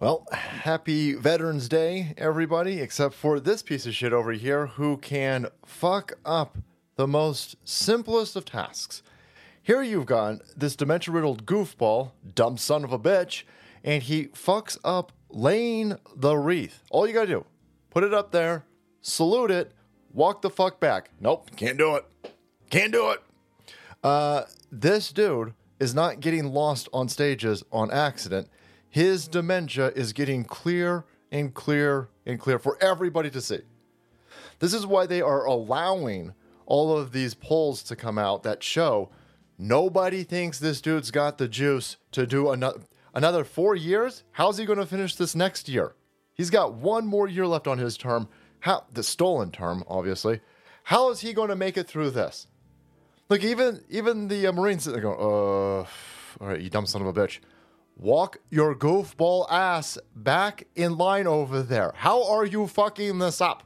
Well, happy Veterans Day, everybody, except for this piece of shit over here who can fuck up the most simplest of tasks. Here you've got this dementia riddled goofball, dumb son of a bitch, and he fucks up laying the wreath. All you gotta do, put it up there, salute it, walk the fuck back. Nope, can't do it. Can't do it. Uh, this dude is not getting lost on stages on accident. His dementia is getting clear and clear and clear for everybody to see. This is why they are allowing all of these polls to come out that show nobody thinks this dude's got the juice to do another another 4 years. How's he going to finish this next year? He's got one more year left on his term. How the stolen term, obviously. How is he going to make it through this? Look, even even the uh, Marines there going, "Uh, all right, you dumb son of a bitch, walk your goofball ass back in line over there. How are you fucking this up?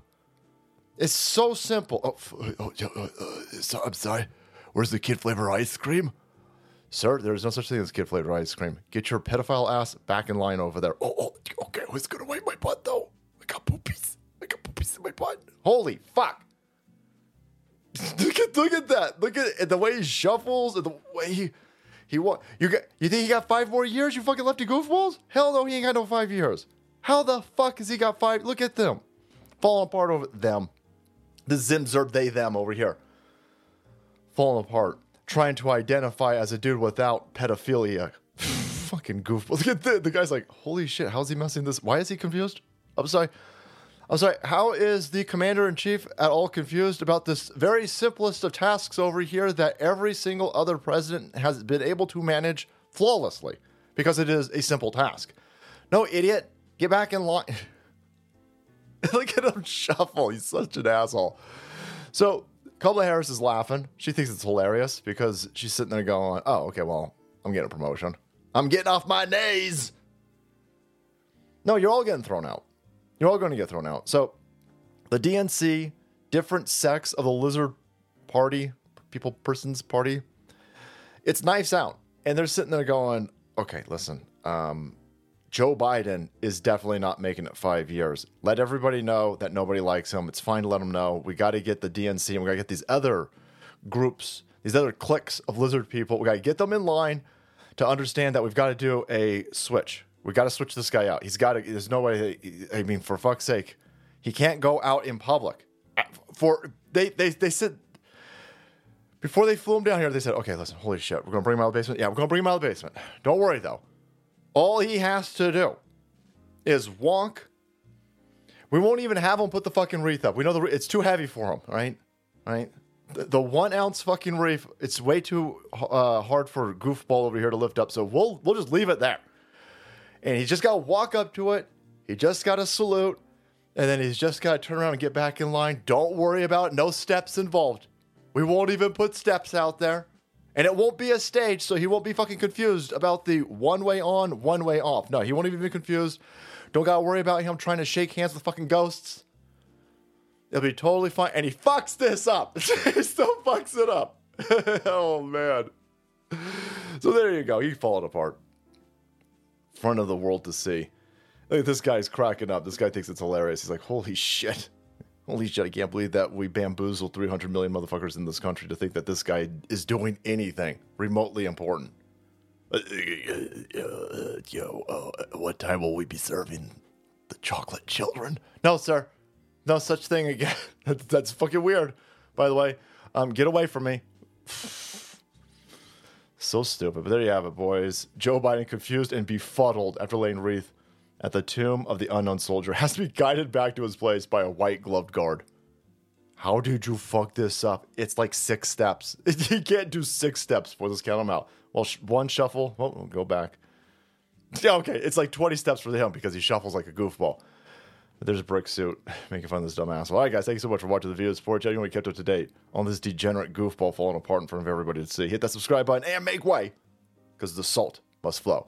It's so simple. Oh, oh, uh, uh, so, I'm sorry. Where's the kid flavor ice cream? Sir, there is no such thing as kid flavor ice cream. Get your pedophile ass back in line over there. Oh, oh okay. Who's gonna wipe my butt though? I got poopies. I got poopies in my butt. Holy fuck! look at look at that. Look at the way he shuffles and the way he he wa- you got you think he got five more years? You fucking lefty goofballs? Hell no, he ain't got no five years. How the fuck has he got five? Look at them falling apart over them. The Zimzer they them over here falling apart, trying to identify as a dude without pedophilia. fucking goofballs. Look at the, the guy's like, holy shit, how's he messing this? Why is he confused? I'm sorry. I'm sorry, how is the commander in chief at all confused about this very simplest of tasks over here that every single other president has been able to manage flawlessly? Because it is a simple task. No, idiot, get back in line. Look at him shuffle. He's such an asshole. So, Kamala Harris is laughing. She thinks it's hilarious because she's sitting there going, oh, okay, well, I'm getting a promotion. I'm getting off my knees. No, you're all getting thrown out. You're all going to get thrown out. So, the DNC, different sects of the lizard party, people, persons party, it's knives out. And they're sitting there going, okay, listen, um, Joe Biden is definitely not making it five years. Let everybody know that nobody likes him. It's fine to let them know. We got to get the DNC and we got to get these other groups, these other cliques of lizard people. We got to get them in line to understand that we've got to do a switch. We got to switch this guy out. He's got to. There's no way. I mean, for fuck's sake, he can't go out in public. For they they they said before they flew him down here, they said, "Okay, listen, holy shit, we're gonna bring him out of the basement. Yeah, we're gonna bring him out of the basement. Don't worry though. All he has to do is walk. We won't even have him put the fucking wreath up. We know the it's too heavy for him, right? Right? The, the one ounce fucking wreath, it's way too uh, hard for goofball over here to lift up. So we'll we'll just leave it there. And he's just got to walk up to it. He just got to salute, and then he's just got to turn around and get back in line. Don't worry about it. no steps involved. We won't even put steps out there. And it won't be a stage, so he won't be fucking confused about the one way on, one way off. No, he won't even be confused. Don't gotta worry about him trying to shake hands with fucking ghosts. It'll be totally fine. And he fucks this up. he still fucks it up. oh man. So there you go. He falling apart. Front of the world to see. At this guy's cracking up. This guy thinks it's hilarious. He's like, holy shit. Holy shit, I can't believe that we bamboozled 300 million motherfuckers in this country to think that this guy is doing anything remotely important. Uh, uh, uh, yo, uh, what time will we be serving the chocolate children? No, sir. No such thing again. that's, that's fucking weird, by the way. Um, get away from me. so stupid. But there you have it, boys. Joe Biden confused and befuddled after laying wreath at the tomb of the unknown soldier has to be guided back to his place by a white gloved guard. How did you fuck this up? It's like six steps. you can't do six steps for this count them out. Well, sh- one shuffle. Oh, we'll go back. Yeah, okay. It's like 20 steps for him because he shuffles like a goofball. There's a brick suit making fun of this dumbass. Well, all right, guys. Thank you so much for watching the video. Support you. We kept up to date on this degenerate goofball falling apart in front of everybody to see. Hit that subscribe button and make way because the salt must flow.